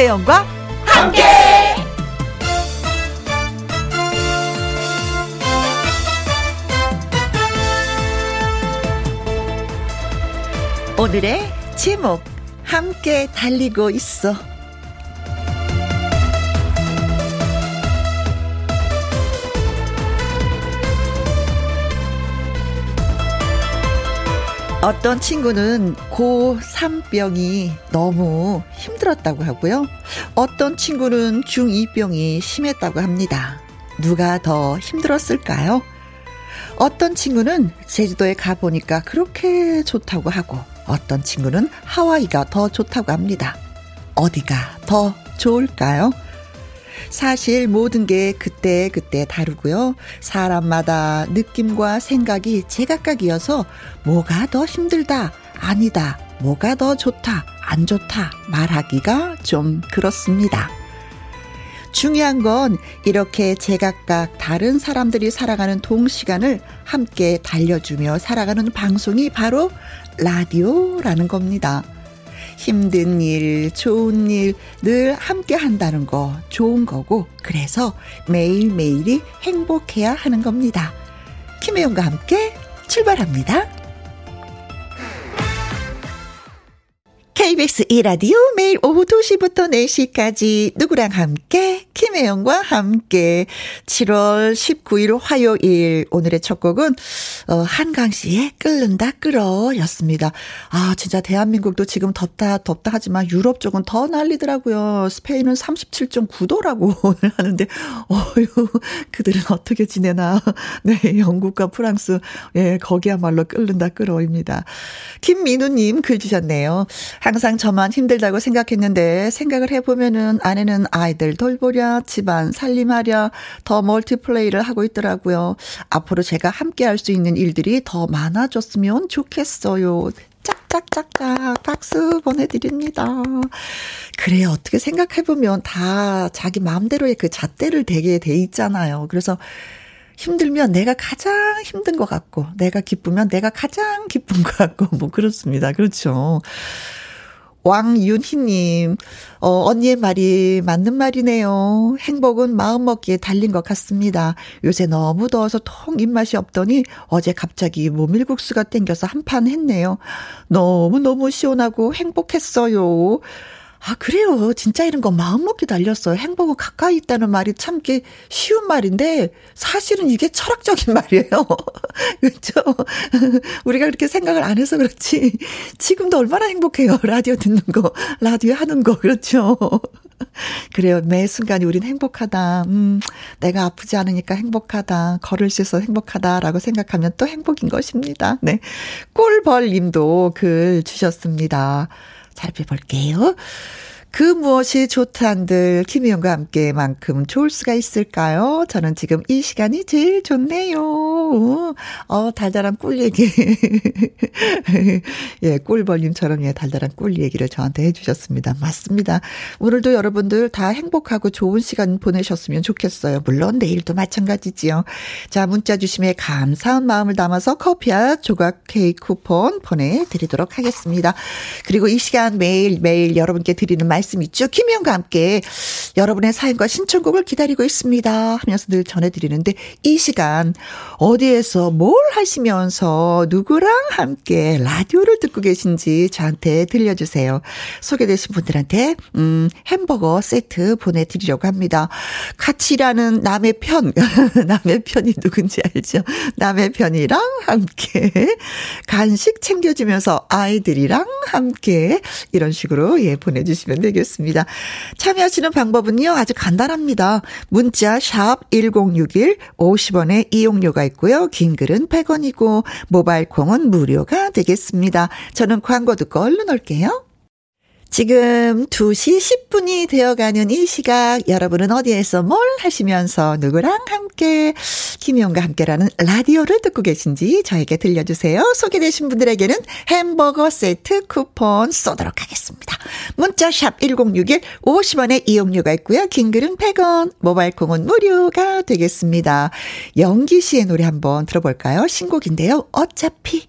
김혜영과 함께. 오늘의 제목 함께 달리고 있어. 어떤 친구는 고3병이 너무 힘들었다고 하고요. 어떤 친구는 중2병이 심했다고 합니다. 누가 더 힘들었을까요? 어떤 친구는 제주도에 가보니까 그렇게 좋다고 하고, 어떤 친구는 하와이가 더 좋다고 합니다. 어디가 더 좋을까요? 사실 모든 게 그때 그때 다르고요. 사람마다 느낌과 생각이 제각각이어서 뭐가 더 힘들다, 아니다, 뭐가 더 좋다, 안 좋다 말하기가 좀 그렇습니다. 중요한 건 이렇게 제각각 다른 사람들이 살아가는 동시간을 함께 달려주며 살아가는 방송이 바로 라디오라는 겁니다. 힘든 일, 좋은 일 늘 함께 한다는 거 좋은 거고, 그래서 매일매일이 행복해야 하는 겁니다. 김혜영과 함께 출발합니다. KBS 1라디오 매일 오후 2시부터 4시까지 누구랑 함께 김혜영과 함께 7월 19일 화요일 오늘의 첫 곡은 어, 한강 씨의 끓는다 끓어 였습니다. 아 진짜 대한민국도 지금 덥다 덥다 하지만 유럽 쪽은 더 난리더라고요. 스페인은 37.9도라고 오늘 하는데 어휴 그들은 어떻게 지내나. 네 영국과 프랑스 예 거기야말로 끓는다 끓어입니다. 김민우님 글 주셨네요. 항상 저만 힘들다고 생각했는데 생각을 해보면은 아내는 아이들 돌보랴 집안 살림하랴 더 멀티플레이를 하고 있더라고요. 앞으로 제가 함께 할 수 있는 일들이 더 많아졌으면 좋겠어요. 짝짝짝짝 박수 보내드립니다. 그래 어떻게 생각해보면 다 자기 마음대로의 그 잣대를 대게 돼 있잖아요. 그래서 힘들면 내가 가장 힘든 것 같고, 내가 기쁘면 내가 가장 기쁜 것 같고, 뭐 그렇습니다. 그렇죠. 왕윤희님, 어, 언니의 말이 맞는 말이네요. 행복은 마음 먹기에 달린 것 같습니다. 요새 너무 더워서 통 입맛이 없더니 어제 갑자기 모밀국수가 땡겨서 한 판 했네요. 너무너무 시원하고 행복했어요. 아, 그래요. 진짜 이런 거 마음먹기 달렸어요. 행복은 가까이 있다는 말이 참게 쉬운 말인데, 사실은 이게 철학적인 말이에요. 그렇죠? 우리가 그렇게 생각을 안 해서 그렇지. 지금도 얼마나 행복해요. 라디오 듣는 거, 라디오 하는 거, 그렇죠? 그래요. 매 순간이 우린 행복하다. 음, 내가 아프지 않으니까 행복하다. 걸을 수 있어서 행복하다라고 생각하면 또 행복인 것입니다. 네. 꿀벌 님도 글 주셨습니다. 살펴볼게요. 그 무엇이 좋다한들 김희영과 함께만큼 좋을 수가 있을까요? 저는 지금 이 시간이 제일 좋네요. 어, 달달한 꿀 얘기. 예, 꿀벌님처럼 예, 달달한 꿀 얘기를 저한테 해주셨습니다. 맞습니다. 오늘도 여러분들 다 행복하고 좋은 시간 보내셨으면 좋겠어요. 물론 내일도 마찬가지지요. 자, 문자 주심에 감사한 마음을 담아서 커피와 조각 케이크 쿠폰 보내드리도록 하겠습니다. 그리고 이 시간 매일 매일 여러분께 드리는 말 말씀 있죠. 김희영과 함께 여러분의 사연과 신청곡을 기다리고 있습니다. 하면서 늘 전해드리는데 이 시간 어디에서 뭘 하시면서 누구랑 함께 라디오를 듣고 계신지 저한테 들려주세요. 소개되신 분들한테 음 햄버거 세트 보내드리려고 합니다. 같이 일하는 남의 편 남의 편이 누군지 알죠? 남의 편이랑 함께 간식 챙겨주면서 아이들이랑 함께 이런 식으로 예 보내주시면 되겠습니다. 참여하시는 방법은요, 아주 간단합니다. 문자, 샵 1061, 50원의 이용료가 있고요. 긴 글은 100원이고, 모바일 콩은 무료가 되겠습니다. 저는 광고 듣고 얼른 올게요. 지금 2시 10분이 되어가는 이 시각 여러분은 어디에서 뭘 하시면서 누구랑 함께 김희영과 함께라는 라디오를 듣고 계신지 저에게 들려주세요. 소개되신 분들에게는 햄버거 세트 쿠폰 쏘도록 하겠습니다. 문자샵 1061 50원의 이용료가 있고요. 긴 글은 100원 모바일 콩은 무료가 되겠습니다. 영기 씨의 노래 한번 들어볼까요? 신곡인데요. 어차피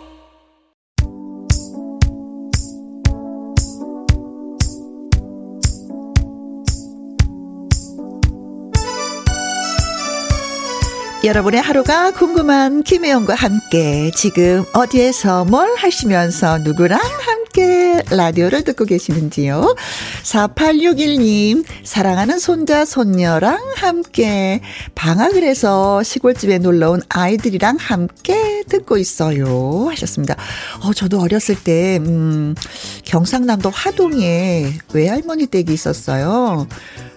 여러분의 하루가 궁금한 김혜영과 함께 지금 어디에서 뭘 하시면서 누구랑 함께 라디오를 듣고 계시는지요? 4861님, 사랑하는 손자, 손녀랑 함께 방학을 해서 시골집에 놀러 온 아이들이랑 함께 듣고 있어요. 하셨습니다. 어, 저도 어렸을 때, 음, 경상남도 화동에 외할머니 댁이 있었어요.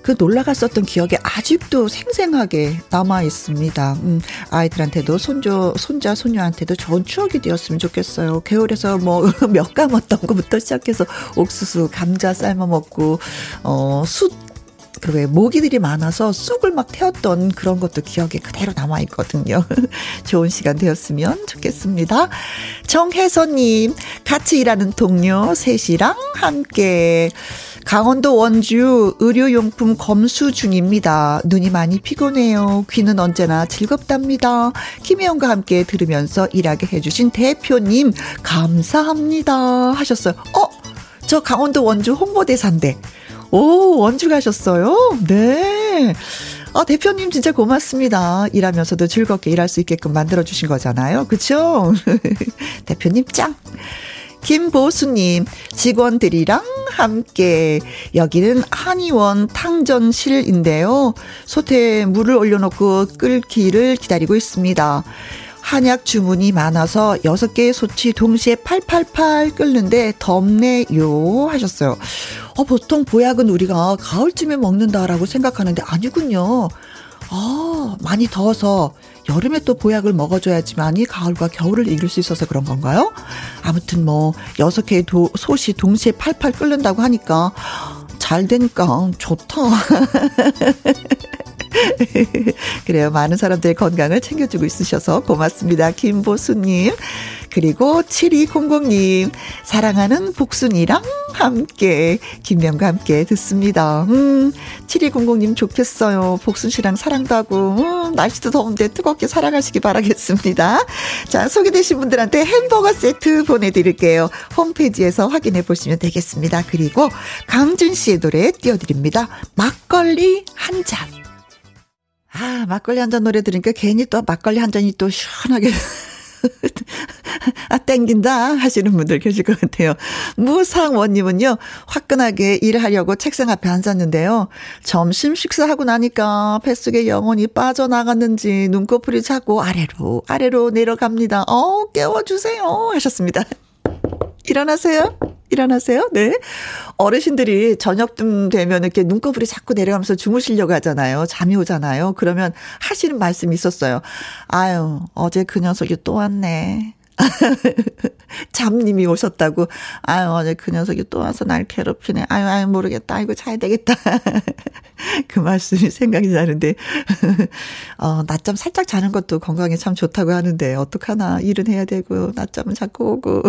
그 놀러 갔었던 기억이 아직도 생생하게 남아 있습니다. 음, 아이들한테도 손주, 손자, 손녀한테도 좋은 추억이 되었으면 좋겠어요. 겨울에서 뭐 몇 감았던 것부터 시작해서 옥수수, 감자 삶아 먹고, 어, 숯, 그 왜 모기들이 많아서 쑥을 막 태웠던 그런 것도 기억에 그대로 남아 있거든요. 좋은 시간 되었으면 좋겠습니다. 정혜선님, 같이 일하는 동료 셋이랑 함께 강원도 원주 의료용품 검수 중입니다. 눈이 많이 피곤해요. 귀는 언제나 즐겁답니다. 김혜영과 함께 들으면서 일하게 해주신 대표님, 감사합니다. 하셨어요. 어? 저 강원도 원주 홍보대사인데. 오, 원주 가셨어요? 네. 아, 대표님 진짜 고맙습니다. 일하면서도 즐겁게 일할 수 있게끔 만들어주신 거잖아요. 그쵸? 대표님 짱! 김보수님, 직원들이랑 함께, 여기는 한의원 탕전실인데요. 솥에 물을 올려놓고 끓기를 기다리고 있습니다. 한약 주문이 많아서 6개의 솥이 동시에 팔팔팔 끓는데 덥네요 하셨어요. 어, 보통 보약은 우리가 가을쯤에 먹는다라고 생각하는데 아니군요. 아, 많이 더워서 여름에 또 보약을 먹어줘야지만이 가을과 겨울을 이길 수 있어서 그런 건가요? 아무튼 뭐 여섯 개의 도, 솥이 동시에 팔팔 끓는다고 하니까 잘 되니까 좋다. 그래요. 많은 사람들의 건강을 챙겨주고 있으셔서 고맙습니다. 김보수님. 그리고 7200님, 사랑하는 복순이랑 함께, 김명과 함께 듣습니다. 음, 7200님 좋겠어요. 복순 씨랑 사랑도 하고, 음, 날씨도 더운데 뜨겁게 사랑하시기 바라겠습니다. 자, 소개되신 분들한테 햄버거 세트 보내드릴게요. 홈페이지에서 확인해 보시면 되겠습니다. 그리고 강준 씨의 노래 띄워드립니다. 막걸리 한 잔. 아, 막걸리 한 잔 노래 들으니까 괜히 또 막걸리 한 잔이 또 시원하게 아, 땡긴다 하시는 분들 계실 것 같아요. 무상원님은요, 화끈하게 일하려고 책상 앞에 앉았는데요. 점심 식사하고 나니까 뱃 속에 영혼이 빠져나갔는지 눈꺼풀이 자꾸 아래로, 아래로 내려갑니다. 어, 깨워주세요. 하셨습니다. 일어나세요. 일어나세요. 네. 어르신들이 저녁쯤 되면 이렇게 눈꺼풀이 자꾸 내려가면서 주무시려고 하잖아요. 잠이 오잖아요. 그러면 하시는 말씀이 있었어요. 아유, 어제 그 녀석이 또 왔네. 잠님이 오셨다고. 아유, 어제 그 녀석이 또 와서 날 괴롭히네. 아유, 아유, 모르겠다. 아이고, 자야 되겠다. 그 말씀이 생각이 나는데, 어, 낮잠 살짝 자는 것도 건강에 참 좋다고 하는데, 어떡하나. 일은 해야 되고, 낮잠은 자꾸 오고.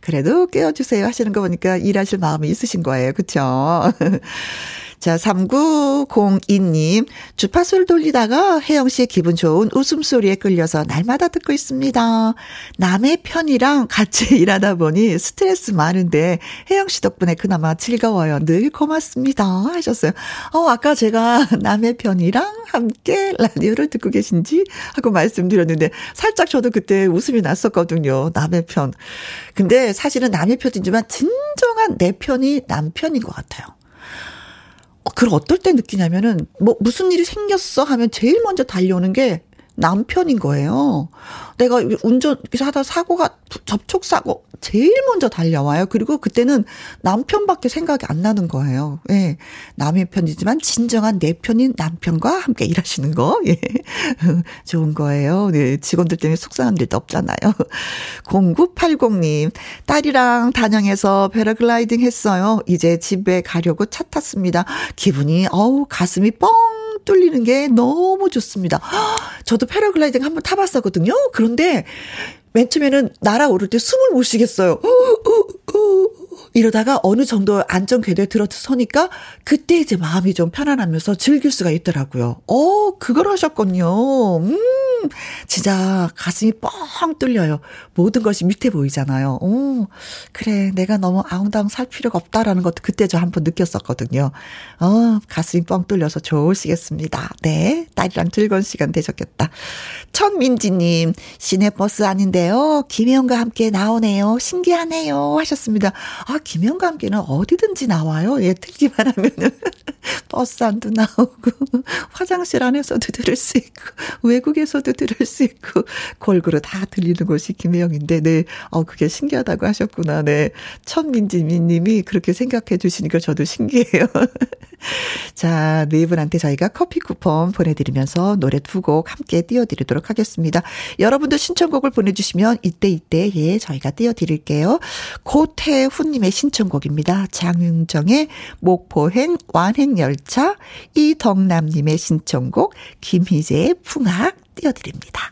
그래도 깨워주세요 하시는 거 보니까 일하실 마음이 있으신 거예요. 그쵸? 자, 3902님. 주파수를 돌리다가 혜영 씨의 기분 좋은 웃음소리에 끌려서 날마다 듣고 있습니다. 남의 편이랑 같이 일하다 보니 스트레스 많은데 혜영 씨 덕분에 그나마 즐거워요. 늘 고맙습니다. 하셨어요. 어, 아까 제가 남의 편이랑 함께 라디오를 듣고 계신지 하고 말씀드렸는데 살짝 저도 그때 웃음이 났었거든요. 남의 편. 근데 사실은 남의 편이지만 진정한 내 편이 남편인 것 같아요. 어, 그걸 어떨 때 느끼냐면은, 뭐, 무슨 일이 생겼어 하면 제일 먼저 달려오는 게 남편인 거예요. 내가 운전 하다 사고가 접촉 사고 제일 먼저 달려와요. 그리고 그때는 남편밖에 생각이 안 나는 거예요. 예. 남의 편이지만 진정한 내 편인 남편과 함께 일하시는 거. 예. 좋은 거예요. 네. 직원들 때문에 속상한 일도 없잖아요. 0980님, 딸이랑 단양에서 패러글라이딩 했어요. 이제 집에 가려고 차 탔습니다. 기분이, 어우, 가슴이 뻥 뚫리는 게 너무 좋습니다. 저도 패러글라이딩 한번 타봤었거든요. 그런데 맨 처음에는 날아오를 때 숨을 못 쉬겠어요. 이러다가 어느 정도 안전 궤도에 들어서니까 그때 이제 마음이 좀 편안하면서 즐길 수가 있더라고요. 어, 그걸 하셨군요. 음. 진짜 가슴이 뻥 뚫려요. 모든 것이 밑에 보이잖아요. 오, 그래. 내가 너무 아웅다웅 살 필요가 없다라는 것도 그때 저 한 번 느꼈었거든요. 어, 가슴이 뻥 뚫려서 좋으시겠습니다. 네. 딸이랑 즐거운 시간 되셨겠다. 천민지님, 시내버스 아닌데요. 김혜영과 함께 나오네요. 신기하네요. 하셨습니다. 아, 김혜영과 함께는 어디든지 나와요. 예, 틀기만 하면은. 버스 안도 나오고, 화장실 안에서도 들을 수 있고, 외국에서도 들을 수 있고, 골고루 다 들리는 곳이 김혜영인데, 네. 어, 그게 신기하다고 하셨구나. 네. 천민지미 님이 그렇게 생각해 주시니까 저도 신기해요. 자, 네 분한테 저희가 커피 쿠폰 보내 드리면서 노래 두 곡 함께 띄워 드리도록 하겠습니다. 여러분도 신청곡을 보내 주시면 이때 이때 예 저희가 띄워 드릴게요. 고태훈 님의 신청곡입니다. 장윤정의 목포행 완행 열차 이덕남 님의 신청곡 김희재의 풍악 띄워드립니다.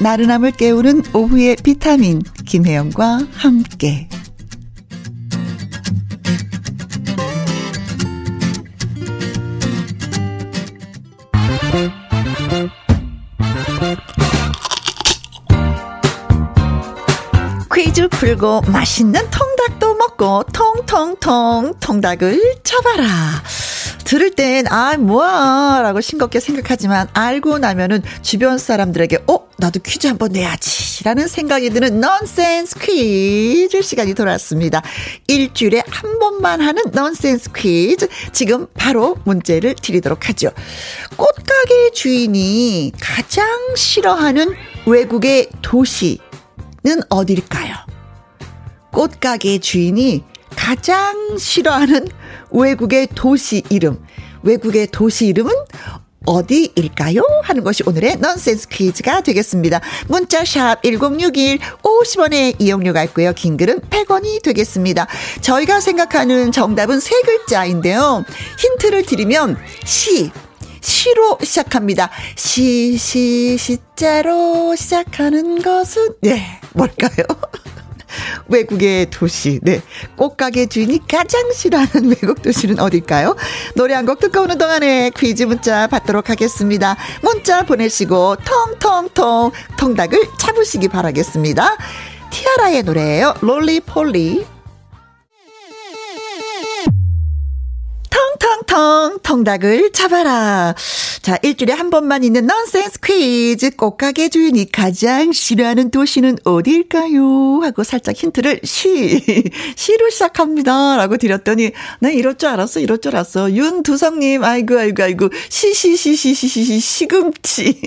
나른함을 깨우는 오후의 비타민 김혜영과 함께 퀴즈 풀고 맛있는 통닭도 먹고 통통통 통닭을 쳐봐라. 들을 땐, 아, 뭐야, 라고 싱겁게 생각하지만, 알고 나면은 주변 사람들에게, 어, 나도 퀴즈 한번 내야지, 라는 생각이 드는 넌센스 퀴즈 시간이 돌아왔습니다. 일주일에 한 번만 하는 넌센스 퀴즈. 지금 바로 문제를 드리도록 하죠. 꽃가게 주인이 가장 싫어하는 외국의 도시는 어딜까요? 꽃가게 주인이 가장 싫어하는 외국의 도시 이름. 외국의 도시 이름은 어디일까요? 하는 것이 오늘의 넌센스 퀴즈가 되겠습니다. 문자샵 1061 50원의 이용료가 있고요. 긴 글은 100원이 되겠습니다. 저희가 생각하는 정답은 세 글자인데요. 힌트를 드리면 시 시로 시작합니다. 시, 시, 시자로 시작하는 것은, 네, 뭘까요? 외국의 도시, 네. 꽃가게 주인이 가장 싫어하는 외국 도시는 어딜까요? 노래 한 곡 듣고 오는 동안에 퀴즈 문자 받도록 하겠습니다. 문자 보내시고, 통통통, 통닭을 잡으시기 바라겠습니다. 티아라의 노래예요. 롤리폴리. 텅텅 통닭을 잡아라. 자, 일주일에 한 번만 있는 넌센스 퀴즈. 꽃가게 주인이 가장 싫어하는 도시는 어디일까요? 하고 살짝 힌트를 시, 시로 시작합니다. 라고 드렸더니, 네, 이럴 줄 알았어, 이럴 줄 알았어. 윤두성님, 아이고, 아이고, 아이고. 시시시시시시시, 시금치.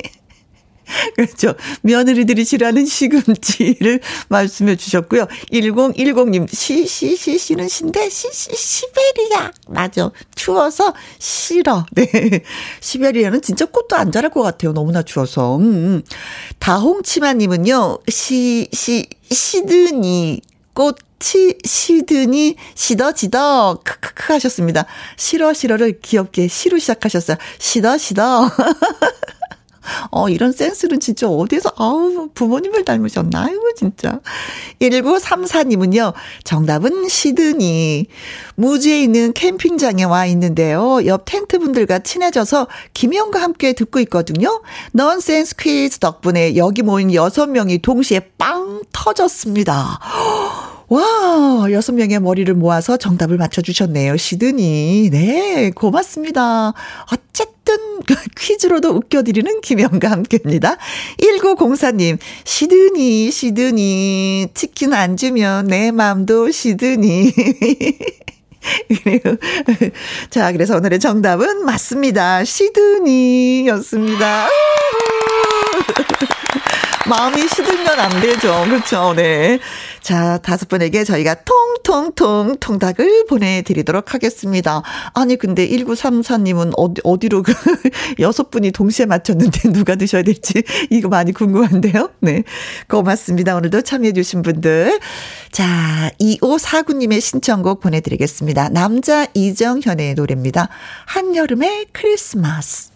그렇죠. 며느리들이 싫어하는 시금치를 말씀해 주셨고요. 1010님, 시, 시, 시, 시는 신데, 시, 시, 시베리아. 맞아. 추워서 싫어. 네. 시베리아는 진짜 꽃도 안 자랄 것 같아요. 너무나 추워서. 음, 음. 다홍치마님은요, 시, 시, 시드니. 꽃이 시드니 시더지더 크크크 하셨습니다. 싫어 싫어를 귀엽게 시로 시작하셨어요. 시더 시더. 어, 이런 센스는 진짜 어디서, 아우, 부모님을 닮으셨나? 아이고, 진짜. 1934님은요, 정답은 시드니. 무주에 있는 캠핑장에 와 있는데요. 옆 텐트 분들과 친해져서 김희영과 함께 듣고 있거든요. 넌센스 퀴즈 덕분에 여기 모인 6명이 동시에 빵 터졌습니다. 와, 여섯 명의 머리를 모아서 정답을 맞춰주셨네요. 시드니. 네, 고맙습니다. 어쨌든 퀴즈로도 웃겨드리는 김영과 함께입니다. 1904님, 시드니, 시드니. 치킨 안 주면 내 마음도 시드니. 그래요. 자, 그래서 오늘의 정답은 맞습니다. 시드니였습니다. 마음이 시들면 안 되죠. 그렇죠. 네. 자, 다섯 분에게 저희가 통통통 통닭을 보내드리도록 하겠습니다. 아니, 근데 1934님은 어디, 어디로 그 여섯 분이 동시에 맞췄는데 누가 드셔야 될지 이거 많이 궁금한데요. 네. 고맙습니다. 오늘도 참여해주신 분들. 자, 2549님의 신청곡 보내드리겠습니다. 남자 이정현의 노래입니다. 한여름의 크리스마스.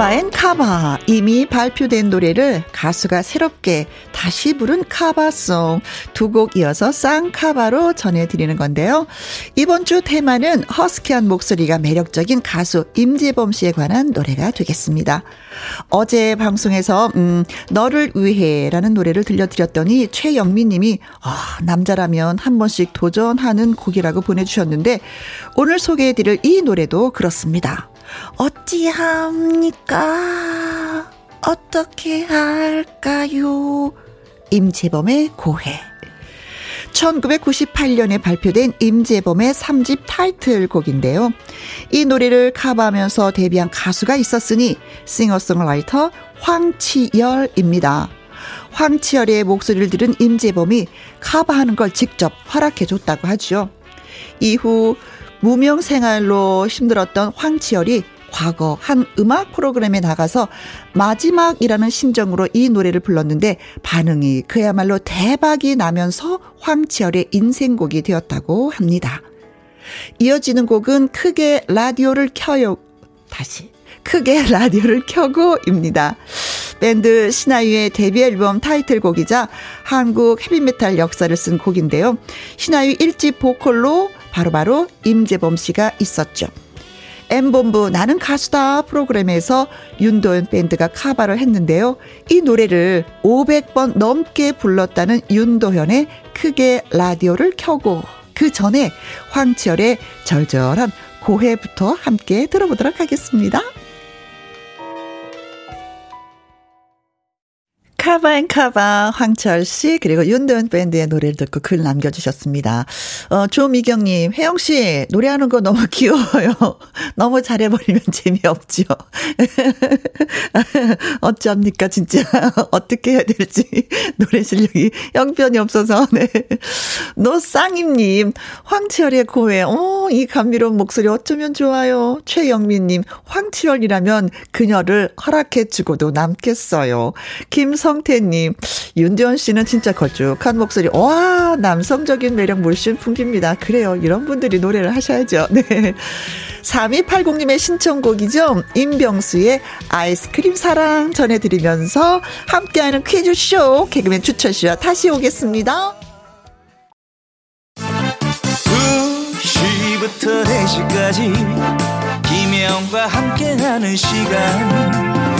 Cover and Cover 이미 발표된 노래를 가수가 새롭게 다시 부른 cover song 두 곡 이어서 쌍cover로 전해드리는 건데요. 이번 주 테마는 허스키한 목소리가 매력적인 가수 임재범 씨에 관한 노래가 되겠습니다. 어제 방송에서 음, 너를 위해라는 노래를 들려드렸더니 최영민 님이 아, 남자라면 한 번씩 도전하는 곡이라고 보내주셨는데 오늘 소개해드릴 이 노래도 그렇습니다. 어찌합니까? 어떻게 할까요? 임재범의 고해. 1998년에 발표된 임재범의 3집 타이틀곡인데요. 이 노래를 커버하면서 데뷔한 가수가 있었으니 싱어송라이터 황치열입니다. 황치열의 목소리를 들은 임재범이 커버하는 걸 직접 허락해줬다고 하죠. 이후 무명 생활로 힘들었던 황치열이 과거 한 음악 프로그램에 나가서 마지막이라는 심정으로 이 노래를 불렀는데 반응이 그야말로 대박이 나면서 황치열의 인생곡이 되었다고 합니다. 이어지는 곡은 크게 라디오를 켜요. 다시. 크게 라디오를 켜고입니다. 밴드 신하유의 데뷔 앨범 타이틀곡이자 한국 헤비메탈 역사를 쓴 곡인데요. 신하유 1집 보컬로 바로 바로 임재범 씨가 있었죠. M본부 나는 가수다 프로그램에서 윤도현 밴드가 카바를 했는데요. 이 노래를 500번 넘게 불렀다는 윤도현의 크게 라디오를 켜고 그 전에 황치열의 절절한 고해부터 함께 들어보도록 하겠습니다. 카바앤카바 황철 씨 그리고 윤도현 밴드의 노래를 듣고 글 남겨주셨습니다. 어, 조미경님 혜영 씨 노래하는 거 너무 귀여워요. 너무 잘해버리면 재미없죠. 어쩝니까 진짜 어떻게 해야 될지 노래 실력이 형편이 없어서 네. 노쌍임님 황치열의 고해 어이 감미로운 목소리 어쩌면 좋아요. 최영민님 황치열이라면 그녀를 허락해주고도 남겠어요. 김성 성태님, 윤대원 씨는 진짜 걸쭉한 목소리. 와, 남성적인 매력 물씬 풍깁니다. 그래요. 이런 분들이 노래를 하셔야죠. 네. 3280님의 신청곡이죠. 임병수의 아이스크림 사랑 전해드리면서 함께하는 퀴즈쇼 개그맨 추천씨와 다시 오겠습니다. 2시부터 4시까지 김혜영과 함께하는 시간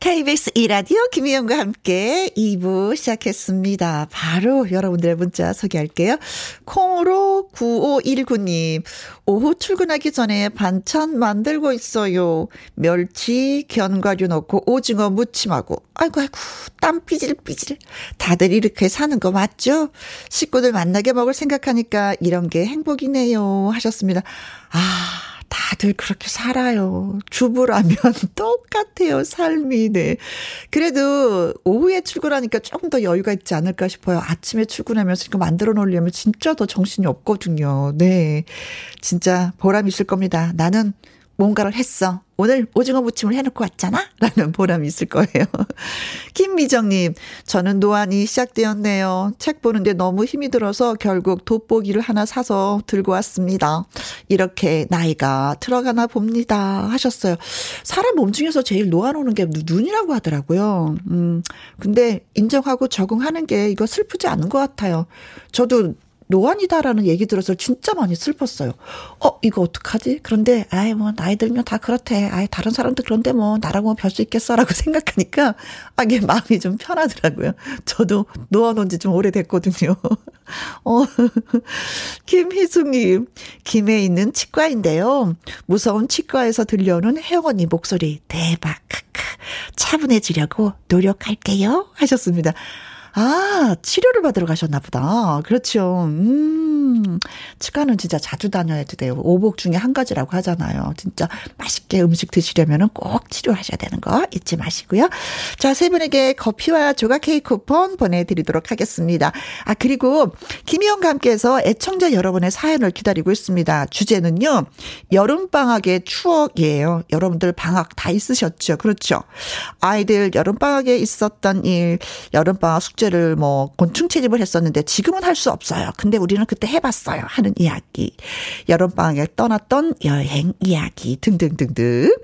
KBS 이라디오 김희영과 함께 2부 시작했습니다. 바로 여러분들의 문자 소개할게요. 콩으로 9519님, 오후 출근하기 전에 반찬 만들고 있어요. 멸치, 견과류 넣고 오징어 무침하고. 아이고, 아이고, 땀 삐질삐질. 다들 이렇게 사는 거 맞죠? 식구들 만나게 먹을 생각하니까 이런 게 행복이네요. 하셨습니다. 아, 다들 그렇게 살아요. 주부라면 똑같아요, 삶이. 네. 그래도 오후에 출근하니까 조금 더 여유가 있지 않을까 싶어요. 아침에 출근하면서 이거 만들어 놓으려면 진짜 더 정신이 없거든요. 네. 진짜 보람 있을 겁니다. 나는 뭔가를 했어. 오늘 오징어 무침을 해놓고 왔잖아? 라는 보람이 있을 거예요. 김미정님, 저는 노안이 시작되었네요. 책 보는데 너무 힘이 들어서 결국 돋보기를 하나 사서 들고 왔습니다. 이렇게 나이가 들어가나 봅니다. 하셨어요. 사람 몸 중에서 제일 노안 오는 게 눈이라고 하더라고요. 음, 근데 인정하고 적응하는 게 이거 슬프지 않은 것 같아요. 저도 노안이다라는 얘기 들어서 진짜 많이 슬펐어요. 어, 이거 어떡하지? 그런데, 아이, 뭐, 나이 들면 다 그렇대. 아이, 다른 사람도 그런데 뭐, 나라고 뭐 별 수 있겠어라고 생각하니까, 아, 이게 마음이 좀 편하더라고요. 저도 노안 온 지 좀 오래됐거든요. 어, 김희숙님, 김해 있는 치과인데요. 무서운 치과에서 들려오는 혜원이 목소리, 대박, 크크. 차분해지려고 노력할게요. 하셨습니다. 아, 치료를 받으러 가셨나 보다. 그렇죠. 음, 치과는 진짜 자주 다녀야 돼요. 오복 중에 한 가지라고 하잖아요. 진짜 맛있게 음식 드시려면 꼭 치료하셔야 되는 거 잊지 마시고요. 자, 세 분에게 커피와 조각 케이크 쿠폰 보내드리도록 하겠습니다. 아, 그리고 김희영과 함께해서 애청자 여러분의 사연을 기다리고 있습니다. 주제는요, 여름방학의 추억이에요. 여러분들 방학 다 있으셨죠? 그렇죠. 아이들 여름방학에 있었던 일, 여름방학 숙제 를 뭐 곤충 채집을 했었는데 지금은 할 수 없어요. 근데 우리는 그때 해봤어요. 하는 이야기. 여름방학에 떠났던 여행 이야기 등등등등.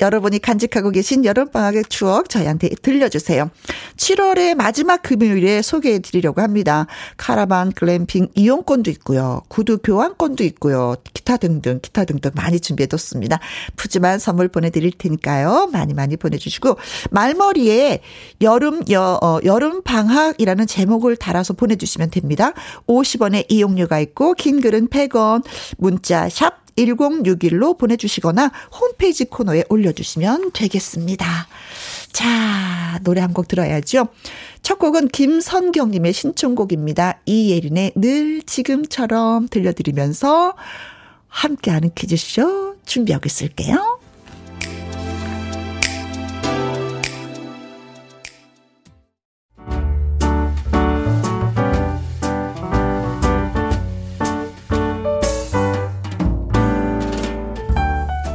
여러분이 간직하고 계신 여름방학의 추억 저희한테 들려주세요. 7월의 마지막 금요일에 소개해 드리려고 합니다. 카라반 글램핑 이용권도 있고요. 구두 교환권도 있고요. 기타 등등, 기타 등등 많이 준비해 뒀습니다. 푸짐한 선물 보내드릴 테니까요. 많이 많이 보내주시고, 말머리에 여름, 여, 어, 여름 방학 이라는 제목을 달아서 보내주시면 됩니다. 50원의 이용료가 있고, 긴 글은 100원, 문자 샵 1061로 보내주시거나 홈페이지 코너에 올려주시면 되겠습니다. 자, 노래 한 곡 들어야죠. 첫 곡은 김선경님의 신청곡입니다. 이예린의 늘 지금처럼 들려드리면서 함께하는 퀴즈쇼 준비하고 있을게요.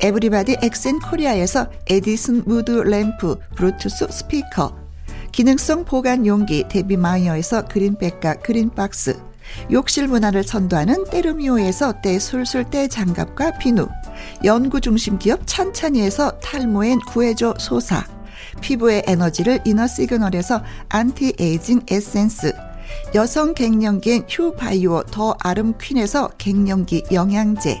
에브리바디 엑센 코리아에서 에디슨 무드 램프 블루투스 스피커 기능성 보관 용기 데비마이어에서 그린백과 그린박스. 욕실 문화를 선도하는 때르미오에서 때술술 때장갑과 비누. 연구중심 기업 찬찬이에서 탈모엔 구해줘 소사. 피부의 에너지를 이너 시그널에서 안티에이징 에센스. 여성 갱년기엔 휴바이오 더 아름 퀸에서 갱년기 영양제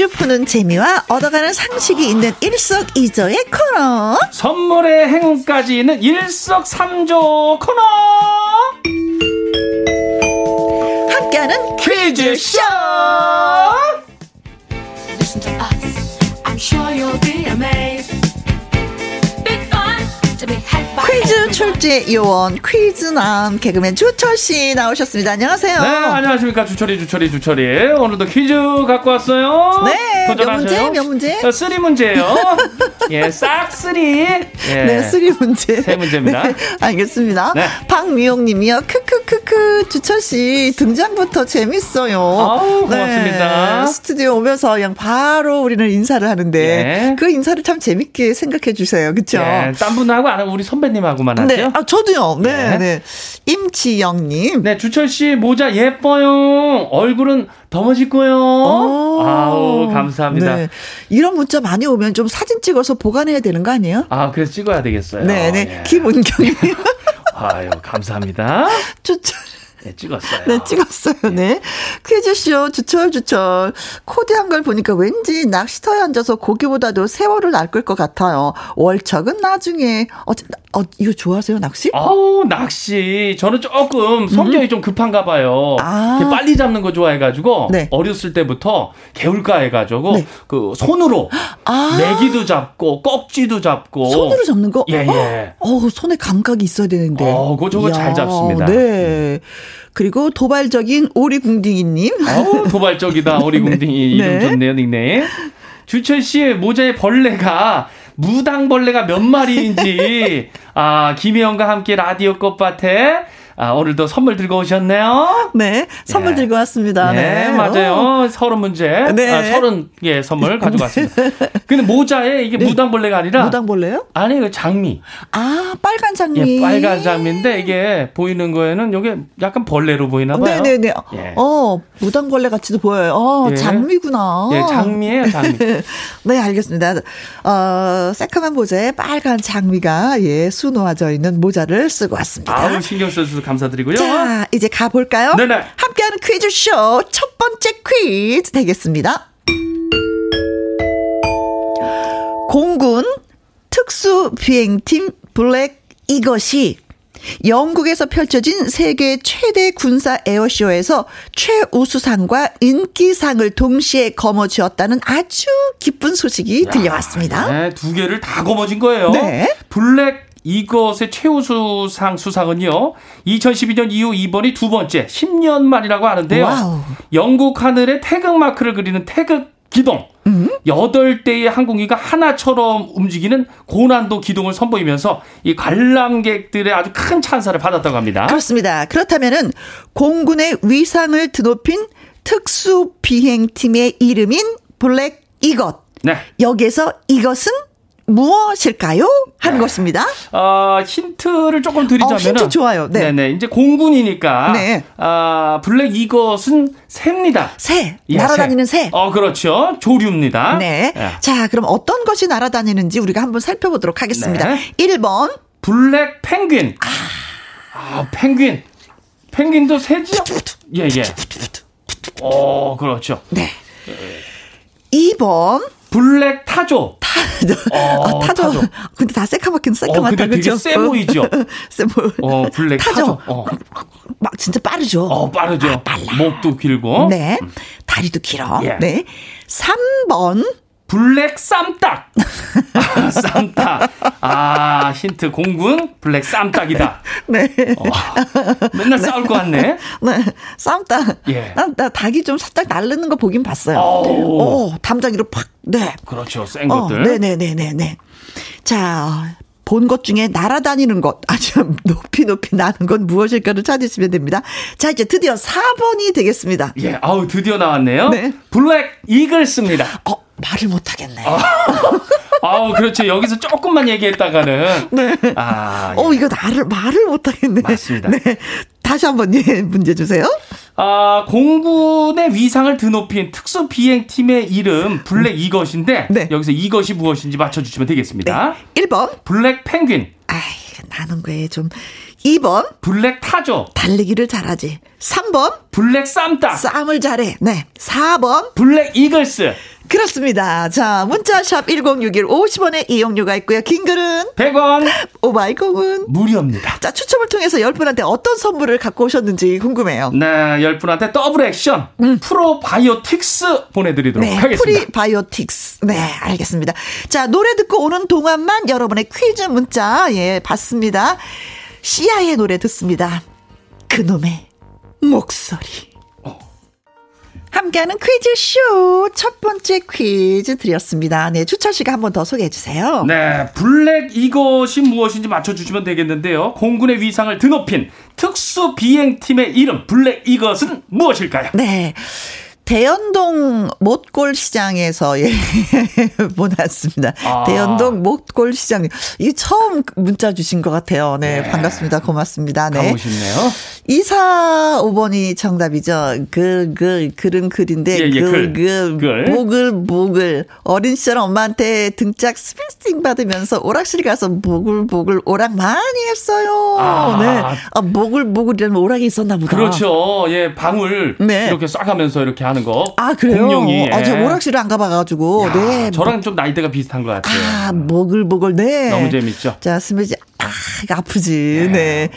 퀴즈 푸는 재미와 얻어가는 상식이 있는 일석이조의 코너. 선물의 행운까지 있는 일석삼조 코너. 함께하는 퀴즈쇼. Us. 퀴즈 출제 요원 퀴즈남 개그맨 주철 씨 나오셨습니다. 안녕하세요. 네, 안녕하십니까 주철이 주철이 주철이 오늘도 퀴즈 갖고 왔어요. 네, 도전하세요. 몇 문제? 몇 문제? 어, three 문제요. 예, 싹 쓰리. 예. 네, three 문제. 세 문제입니다. 네, 알겠습니다. 네. 박미용님이요. 크크크크 주철 씨 등장부터 재밌어요. 아우, 고맙습니다. 네, 스튜디오 오면서 그냥 바로 우리는 인사를 하는데 예. 그 인사를 참 재밌게 생각해 주세요. 그렇죠? 예, 딴 분하고 안 하고 우리 선배님 하고만 하죠. 네, 아 저도요. 네, 네. 네. 임지영 님. 네, 주철 씨 모자 예뻐요. 얼굴은 더 멋있고요. 아우 감사합니다. 네. 이런 문자 많이 오면 좀 사진 찍어서 보관해야 되는 거 아니에요? 아 그래서 찍어야 되겠어요. 네, 네. 예. 김은경 님. 아유 감사합니다. 주철. 네, 찍었어요. 네, 찍었어요. 네. 네. 퀴즈쇼 주철 주철 코디 한 걸 보니까 왠지 낚시터에 앉아서 고기보다도 세월을 낚을 것 같아요. 월척은 나중에 어, 어 이거 좋아하세요 낚시? 아우 낚시 저는 조금 성격이 음. 좀 급한가 봐요. 아. 빨리 잡는 거 좋아해가지고 네. 어렸을 때부터 개울가 해가지고 네. 그 손으로 아. 메기도 잡고 꺽지도 잡고 손으로 잡는 거? 예예. 예. 어 손에 감각이 있어야 되는데. 어 그거 저거 잘 잡습니다. 네. 그리고 도발적인 오리궁딩이님. 어 도발적이다 오리궁딩이 네. 이름 네. 좋네요 닉네임. 주철 씨의 모자에 벌레가 무당벌레가 몇 마리인지 아 김혜영과 함께 라디오 꽃밭에 아, 오늘도 선물 들고 오셨네요. 네, 선물 예. 들고 왔습니다. 네, 네. 맞아요. 서른 문제. 네. 아, 서른 개 선물 가져갔습니다. 근데 모자에 이게 네. 무당벌레가 아니라 무당벌레요? 아니, 그 장미. 아, 빨간 장미. 예, 빨간 장미인데 이게 보이는 거에는 이게 약간 벌레로 보이나 봐요. 네, 네, 네. 예. 어, 무당벌레 같이도 보여요. 어, 예. 장미구나. 예, 장미예요, 장미. 네, 알겠습니다. 어, 새카만 모자에 빨간 장미가 예, 수놓아져 있는 모자를 쓰고 왔습니다. 아우, 신경 써주 셔서 감사드리고요. 자, 이제 가볼까요? 네네. 함께하는 퀴즈쇼 첫 번째 퀴즈 되겠습니다. 공군 특수 비행팀 블랙 이것이 영국에서 펼쳐진 세계 최대 군사 에어쇼에서 최우수상과 인기상을 동시에 거머쥐었다는 아주 기쁜 소식이 들려왔습니다. 네, 두 개를 다 거머쥔 거예요. 네. 블랙 이것의 최우수상 수상은요. 2012년 이후 이번이 두 번째 10년 만이라고 하는데요. wow. 영국 하늘에 태극 마크를 그리는 태극 기동. 여덟 대의 항공기가 하나처럼 움직이는 고난도 기동을 선보이면서 이 관람객들의 아주 큰 찬사를 받았다고 합니다. 그렇습니다. 그렇다면은 공군의 위상을 드높인 특수 비행팀의 이름인 블랙 이것. 네. 여기에서 이것은 무엇일까요? 하는 네. 것입니다. 어, 힌트를 조금 드리자면. 어, 힌트 좋아요. 네. 네네. 이제 공군이니까. 네. 아, 블랙 이것은 새입니다. 새. 예, 날아다니는 새. 새. 어, 그렇죠. 조류입니다. 네. 네. 자, 그럼 어떤 것이 날아다니는지 우리가 한번 살펴보도록 하겠습니다. 네. 1번. 블랙 펭귄. 아, 아 펭귄. 펭귄도 새죠? 예, 예. 어, 그렇죠. 네. 2번. 블랙 타조. 타조. 어, 아, 타조. 타조. 근데 다 새카맣긴 새카맣다. 어, 되게 세 보이죠? 세 보여. 어, 블랙 타조. 타조. 어. 막 진짜 빠르죠? 어, 빠르죠. 아, 빨라. 목도 길고. 네. 다리도 길어. 예. 네. 3번. 블랙 쌈닭. 아, 쌈닭. 아, 힌트 공군 블랙 쌈닭이다. 네. 어, 맨날 네. 싸울 것 같네. 네. 쌈닭. 예. 나, 나 닭이 좀 살짝 날르는 거 보긴 봤어요. 오, 오 담장이로 팍. 네. 그렇죠. 센 어, 것들. 네네네네네. 자, 보기 중에 날아다니는 것, 아주 높이 높이 나는 건 무엇일까를 찾으시면 됩니다. 자, 이제 드디어 4번이 되겠습니다. 예, 아우, 드디어 나왔네요. 네. 블랙 이글스입니다. 어, 말을 못 하겠네. 아, 아우, 그렇죠. 여기서 조금만 얘기했다가는. 네. 아. 어, 예. 이거 나를, 말을 못 하겠네. 맞습니다. 네. 다시 한번 예, 문제 주세요. 아, 공군의 위상을 드높인 특수 비행팀의 이름 블랙 이것인데 네. 여기서 이것이 무엇인지 맞춰 주시면 되겠습니다. 네. 1번 블랙 펭귄. 아이, 나는 왜 좀 2번 블랙 타조. 달리기를 잘하지. 3번 블랙 쌈닭. 쌈을 잘해. 네. 4번 블랙 이글스. 그렇습니다. 자, 문자샵 1061 50원의 이용료가 있고요. 긴 글은 100원. 오마이공은 무료입니다. 자, 추첨을 통해서 10분한테 어떤 선물을 갖고 오셨는지 궁금해요. 네, 10분한테 double action 음. 프로바이오틱스 보내드리도록 네, 하겠습니다. 프리바이오틱스. 네, 알겠습니다. 자, 노래 듣고 오는 동안만 여러분의 퀴즈 문자, 예, 받습니다. 시아의 노래 듣습니다. 그놈의 목소리. 함께하는 퀴즈쇼 첫 번째 퀴즈 드렸습니다. 네, 주철 씨가 한 번 더 소개해 주세요. 네, 블랙 이것이 무엇인지 맞춰주시면 되겠는데요. 공군의 위상을 드높인 특수 비행팀의 이름 블랙 이것은 무엇일까요? 네. 대연동 못골 시장에서 예, 보냈습니다. 아. 대연동 못골 시장. 이 처음 문자 주신 것 같아요. 네, 네. 반갑습니다. 고맙습니다. 네. 가고 싶네요. 245번이 정답이죠. 글, 글, 글은 글인데, 예, 예, 글, 글, 글, 보글, 보글. 어린 시절 엄마한테 등짝 스매싱 받으면서 오락실 가서 보글, 보글, 오락 많이 했어요. 아. 네. 아, 보글, 보글이라는 오락이 있었나 보다. 그렇죠. 예, 방울. 네. 이렇게 쏴가면서 이렇게 하는 거. 아, 그래요? 공룡이. 예. 아, 제가 오락실을 안 가봐가지고. 야, 네. 저랑 좀 나이대가 비슷한 것 같아요. 아, 보글. 네. 너무 재밌죠. 자, 스매지. 아, 아프지. 네. 네.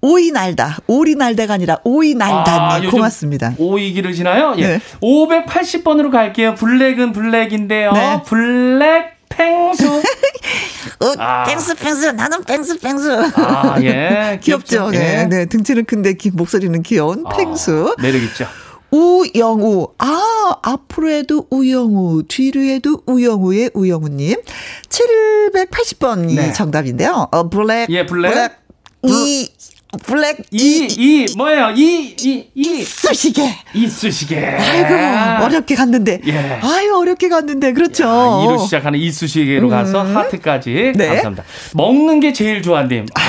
오이 날다. 오리 날다가 아니라 오이 날다. 아, 고맙습니다. 오이 기르시나요? 예. 네. 580번으로 갈게요. 블랙은 블랙인데요. 네. 블랙 펭수. 어, 아. 펭수, 펭수. 나는 펭수, 펭수. 아, 예. 귀엽죠. 네. 예. 네. 등치는 큰데 기, 목소리는 귀여운 아, 펭수. 매력 있죠. 우영우. 아, 앞으로 해도 우영우, 뒤로 해도 우영우의 우영우님. 780번이 네. 정답인데요. 어, 블랙. 예, 블랙. 블랙. 이, 블랙 이, 이, 뭐예요? 이, 이, 이. 이쑤시개. 이쑤시개. 아이고, 어렵게 갔는데. 예. 아유, 어렵게 갔는데. 그렇죠. 야, 이로 시작하는 이쑤시개로 음. 가서 하트까지. 네. 감사합니다. 먹는 게 제일 좋아님. 아,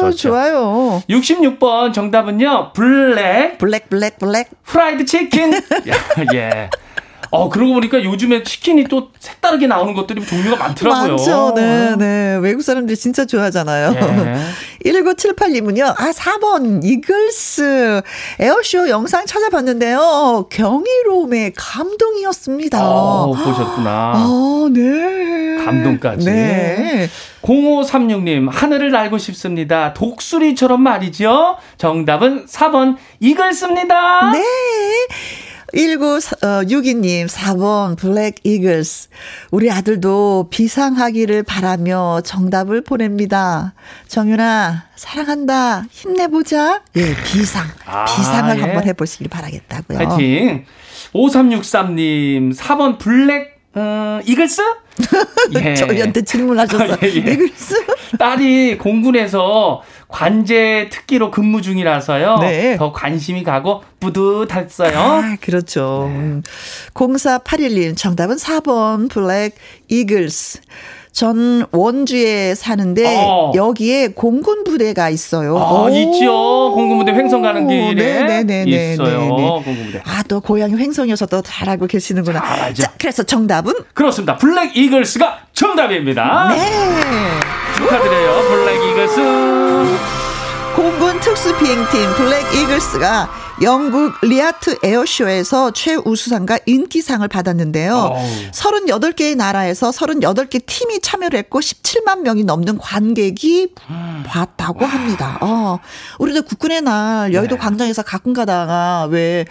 좋죠. 좋아요. 66번 정답은요. 블랙. 블랙, 블랙, 블랙. 프라이드 치킨. 예. 어, 그러고 보니까 요즘에 치킨이 또 색다르게 나오는 것들이 종류가 많더라고요. 많죠. 네, 네. 외국 사람들이 진짜 좋아하잖아요. 예. 1978님은요, 아, 4번, 이글스. 에어쇼 영상 찾아봤는데요. 경이로움의 감동이었습니다. 어, 보셨구나. 아, 네. 감동까지. 네. 0536님, 하늘을 날고 싶습니다. 독수리처럼 말이죠. 정답은 4번, 이글스입니다. 네. 1962님, 4번 블랙 이글스. 우리 아들도 비상하기를 바라며 정답을 보냅니다. 정윤아, 사랑한다. 힘내보자. 예, 비상. 아, 비상을 예. 한번 해보시길 바라겠다고요. 파이팅. 5363님, 4번 블랙 어, 이글스? 예. 저희한테 질문하셨어요. 예, 예. 이글스? 딸이 공군에서 관제 특기로 근무 중이라서요. 네. 더 관심이 가고 뿌듯했어요. 아, 그렇죠. 네. 0481님 정답은 4번 블랙 이글스. 전 원주에 사는데 어. 여기에 공군 부대가 있어요. 아, 오. 있죠. 공군 부대 횡성 가는 길에 네네네 네, 네, 있어요. 공군 부대. 아, 또 고향이 횡성이어서 또 잘 알고 계시는구나. 자, 그래서 정답은 그렇습니다. 블랙 이글스가 정답입니다. 네. 축하드려요. 블랙 이글스. 공군 특수 비행팀 블랙 이글스가 영국 리아트 에어쇼에서 최우수상과 인기상을 받았는데요. 오. 38개의 나라에서 38개 팀이 참여를 했고 17만 명이 넘는 관객이 음. 봤다고 합니다. 어. 우리도 국군의 날 여의도 네. 광장에서 가끔 가다가 왜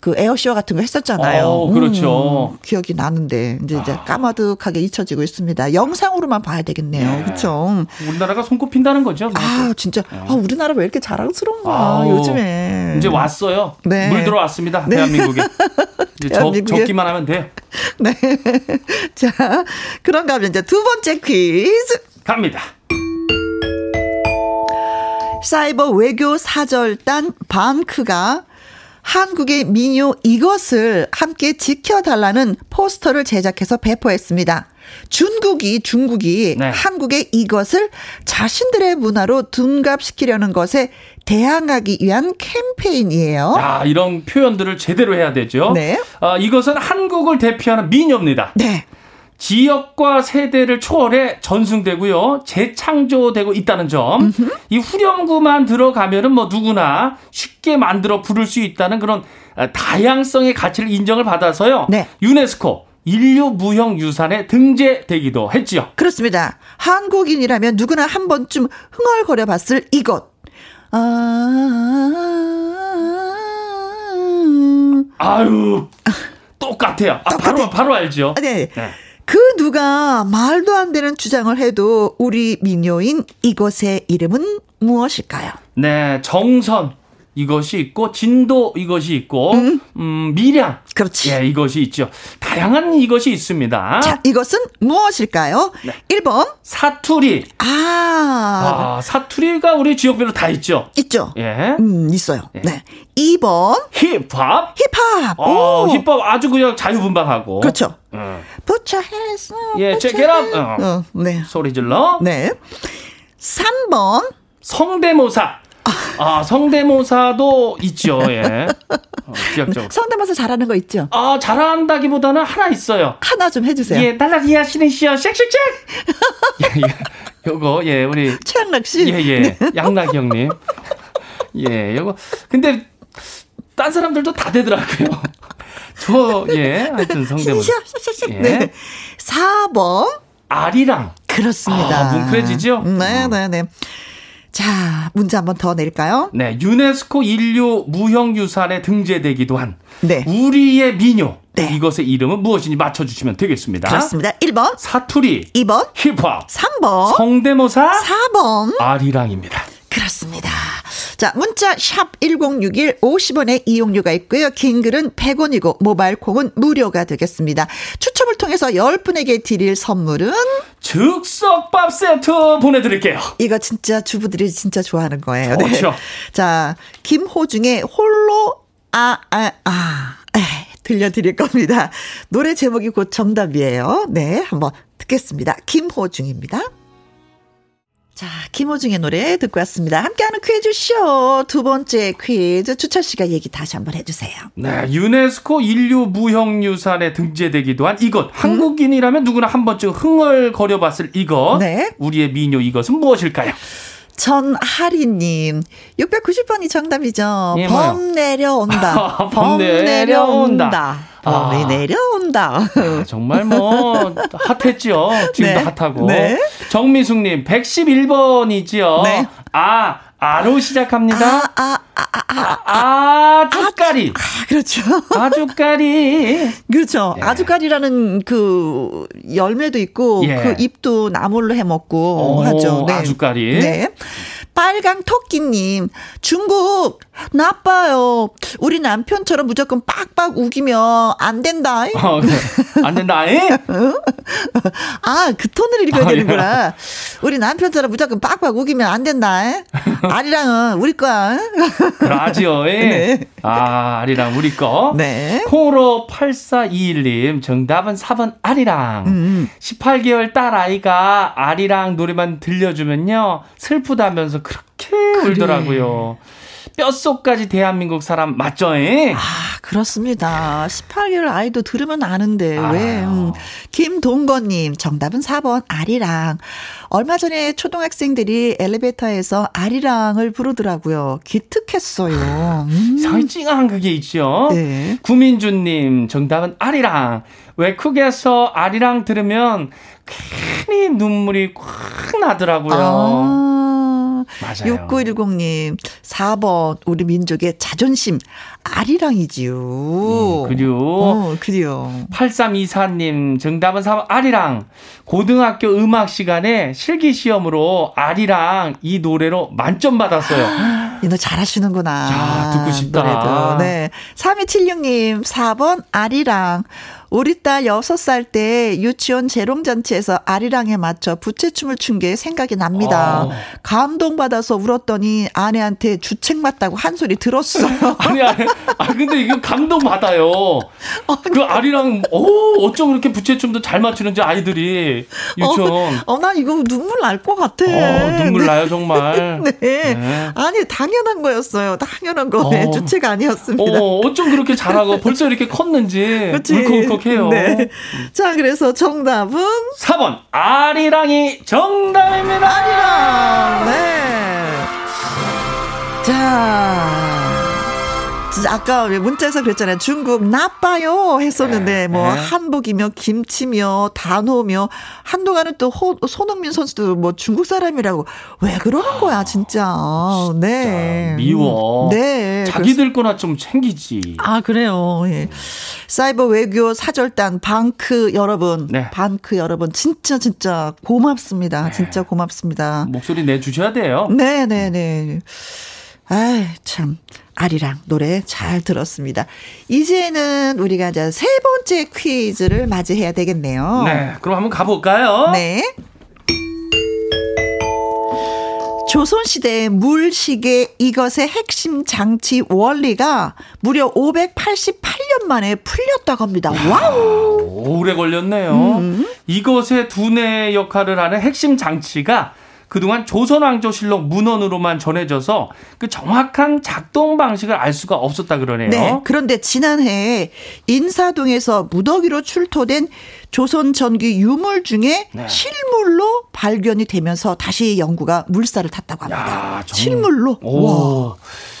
그 에어쇼 같은 거 했었잖아요. 오, 그렇죠. 음, 기억이 나는데 이제, 이제 아. 까마득하게 잊혀지고 있습니다. 영상으로만 봐야 되겠네요. 네. 그렇죠. 우리나라가 손꼽힌다는 거죠. 아, 진짜. 아, 우리나라 왜 이렇게 자랑스러운가 아, 요즘에. 이제 왔어요. 들어왔어요. 네. 물 들어왔습니다. 네. 대한민국에. 대한민국에. 적, 적기만 하면 돼요. 네. 자, 그런가 하면 이제 두 번째 퀴즈. 갑니다. 사이버 외교 사절단 밤크가 한국의 민요 이것을 함께 지켜달라는 포스터를 제작해서 배포했습니다. 중국이 중국이 네. 한국의 이것을 자신들의 문화로 둔갑시키려는 것에 대항하기 위한 캠페인이에요. 아, 이런 표현들을 제대로 해야 되죠. 네. 아, 이것은 한국을 대표하는 민요입니다. 네. 지역과 세대를 초월해 전승되고요. 재창조되고 있다는 점. 음흠. 이 후렴구만 들어가면은 뭐 누구나 쉽게 만들어 부를 수 있다는 그런 다양성의 가치를 인정을 받아서요. 네. 유네스코 인류 무형 유산에 등재되기도 했지요. 그렇습니다. 한국인이라면 누구나 한 번쯤 흥얼거려 봤을 이것. 아. 아유. 똑같아요. 아, 똑같아. 바로 바로 알죠. 네. 네. 그 누가 말도 안 되는 주장을 해도 우리 민요인 이것의 이름은 무엇일까요? 네, 정선. 이것이 있고 진도 이것이 있고 음, 음 미량 그렇지. 예, 이것이 있죠. 다양한 이것이 있습니다. 자, 이것은 무엇일까요? 네. 1번 사투리. 아. 아, 사투리가 우리 지역별로 다 있죠. 있죠. 예. 음, 있어요. 예. 네. 2번 힙합. 힙합. 어, 힙합 아주 그냥 자유분방하고. 그렇죠. 음. Your hands up. 예, check it out. 어. 어, 네. 소리 질러. 네. 3번 성대모사. 아, 성대모사도 있죠, 예. 어, 기억적으로. 성대모사 잘하는 거 있죠? 아, 잘한다기보다는 하나 있어요. 하나 좀 해주세요. 예, 달라기 하시는 시요, 쉑쉑쉑! 예, 예. 요거, 예, 우리. 최양락 씨? 예, 예. 네. 양락 형님. 예, 요거. 근데, 딴 사람들도 다 되더라고요. 저, 예, 하여튼 성대모사. 예. 네. 4번. 아리랑. 그렇습니다. 아, 뭉클해지죠? 네, 네, 네. 자, 문제 한번 더 낼까요? 네, 유네스코 인류 무형유산에 등재되기도 한 네. 우리의 민요. 네. 이것의 이름은 무엇인지 맞춰주시면 되겠습니다. 그렇습니다. 1번 사투리 2번 힙합 3번 성대모사 4번 아리랑입니다. 그렇습니다. 자, 문자 샵 1061 50원의 이용료가 있고요. 긴 글은 100원이고 모바일 콩은 무료가 되겠습니다. 추첨을 통해서 10분에게 드릴 선물은 즉석밥 세트 보내 드릴게요. 이거 진짜 주부들이 진짜 좋아하는 거예요. 네. 그렇죠. 자, 김호중의 홀로 아, 아, 아. 에이, 들려드릴 겁니다. 노래 제목이 곧 정답이에요. 네, 한번 듣겠습니다. 김호중입니다. 자, 김호중의 노래 듣고 왔습니다. 함께하는 퀴즈쇼 두 번째 퀴즈 추철 씨가 얘기 다시 한번 해주세요. 네, 유네스코 인류 무형유산에 등재되기도 한 이것. 음? 한국인이라면 누구나 한 번쯤 흥얼거려봤을 이것. 네. 우리의 미녀 이것은 무엇일까요? 전하리님, 690번이 정답이죠. 예, 범 내려온다. 범, 범 내려온다. 내려온다. 범이 아. 내려온다. 아, 정말 뭐 핫했죠. 지금도 네. 핫하고. 네. 정미숙님 111번이지요. 네. 아 아로 시작합니다. 아, 아, 아, 아, 아, 아주까리. 아, 그렇죠. 아주까리. 그렇죠. 예. 아주까리라는 그 열매도 있고 예. 그 잎도 나물로 해 먹고 오, 하죠. 네. 아주까리. 네. 빨강 토끼님, 중국 나빠요. 우리 남편처럼 무조건 빡빡 우기면 안 된다. 어, 네. 안 된다. 에? 아, 그 톤을 읽어야 아, 되는구나. 예. 우리 남편처럼 무조건 빡빡 우기면 안 된다. 아리랑은 우리 거야. 예. 네. 아, 아리랑 우리 거. 네. 콩으로 8421님, 정답은 4번 아리랑. 음. 18개월 딸 아이가 아리랑 노래만 들려주면요. 슬프다면서 그렇게 그래. 울더라고요. 뼛속까지 대한민국 사람 맞죠? 에? 아, 그렇습니다. 18개월 아이도 들으면 아는데, 아. 왜? 음. 김동건 님, 정답은 4번, 아리랑. 얼마 전에 초등학생들이 엘리베이터에서 아리랑을 부르더라고요. 기특했어요. 음. 상이 찡한 그게 있죠? 네. 구민주님, 정답은 아리랑. 외국에서 아리랑 들으면 괜히 눈물이 콱 나더라고요. 아. 맞아요. 6910님, 4번, 우리 민족의 자존심, 아리랑이지요. 음, 그래요. 어, 그래요. 8324님, 정답은 4번, 아리랑. 고등학교 음악 시간에 실기시험으로 아리랑 이 노래로 만점 받았어요. 이 노래 잘하시는구나. 야, 듣고 싶다. 노래도. 네. 3276님, 4번, 아리랑. 우리 딸 6살 때 유치원 재롱잔치에서 아리랑에 맞춰 부채춤을 춘 게 생각이 납니다. 어. 감동받아서 울었더니 아내한테 주책 맞다고 한 소리 들었어요. 아니, 아니, 아, 근데 이거 감동받아요. 그 아리랑, 오, 어쩜 그렇게 부채춤도 잘 맞추는지 아이들이 유치원. 어, 어 나 이거 눈물 날 것 같아. 어, 눈물 네. 나요, 정말. 네. 네. 아니, 당연한 거였어요. 당연한 거네. 어. 주책 아니었습니다. 어, 어쩜 그렇게 잘하고 벌써 이렇게 컸는지. 울컥울컥 해요. 네. 자, 그래서 정답은 4번 아리랑이 정답입니다. 아리랑. 네. 자. 아까 문자에서 그랬잖아요. 중국 나빠요 했었는데 네. 뭐 네. 한복이며 김치며 단호며 한동안은 또 호, 손흥민 선수도 뭐 중국 사람이라고 왜 그러는 거야 진짜. 네. 미워. 네. 자기들 거나 좀 챙기지. 아 그래요. 예. 사이버 외교 사절단 반크 여러분, 네. 반크 여러분 진짜 진짜 고맙습니다. 네. 진짜 고맙습니다. 목소리 내 주셔야 돼요. 네 네네. 네, 네. 아, 참. 아리랑 노래 잘 들었습니다. 이제는 우리가 이제 세 번째 퀴즈를 맞이해야 되겠네요. 네, 그럼 한번 가볼까요? 네. 조선시대 물시계 이것의 핵심 장치 원리가 무려 588년 만에 풀렸다고 합니다. 와우! 오래 걸렸네요. 음. 이것의 두뇌 역할을 하는 핵심 장치가 그동안 조선왕조실록 문헌으로만 전해져서 그 정확한 작동 방식을 알 수가 없었다 그러네요. 네. 그런데 지난해 인사동에서 무더기로 출토된 조선 전기 유물 중에 네. 실물로 발견이 되면서 다시 연구가 물살을 탔다고 합니다. 야, 정... 실물로. 오. 와.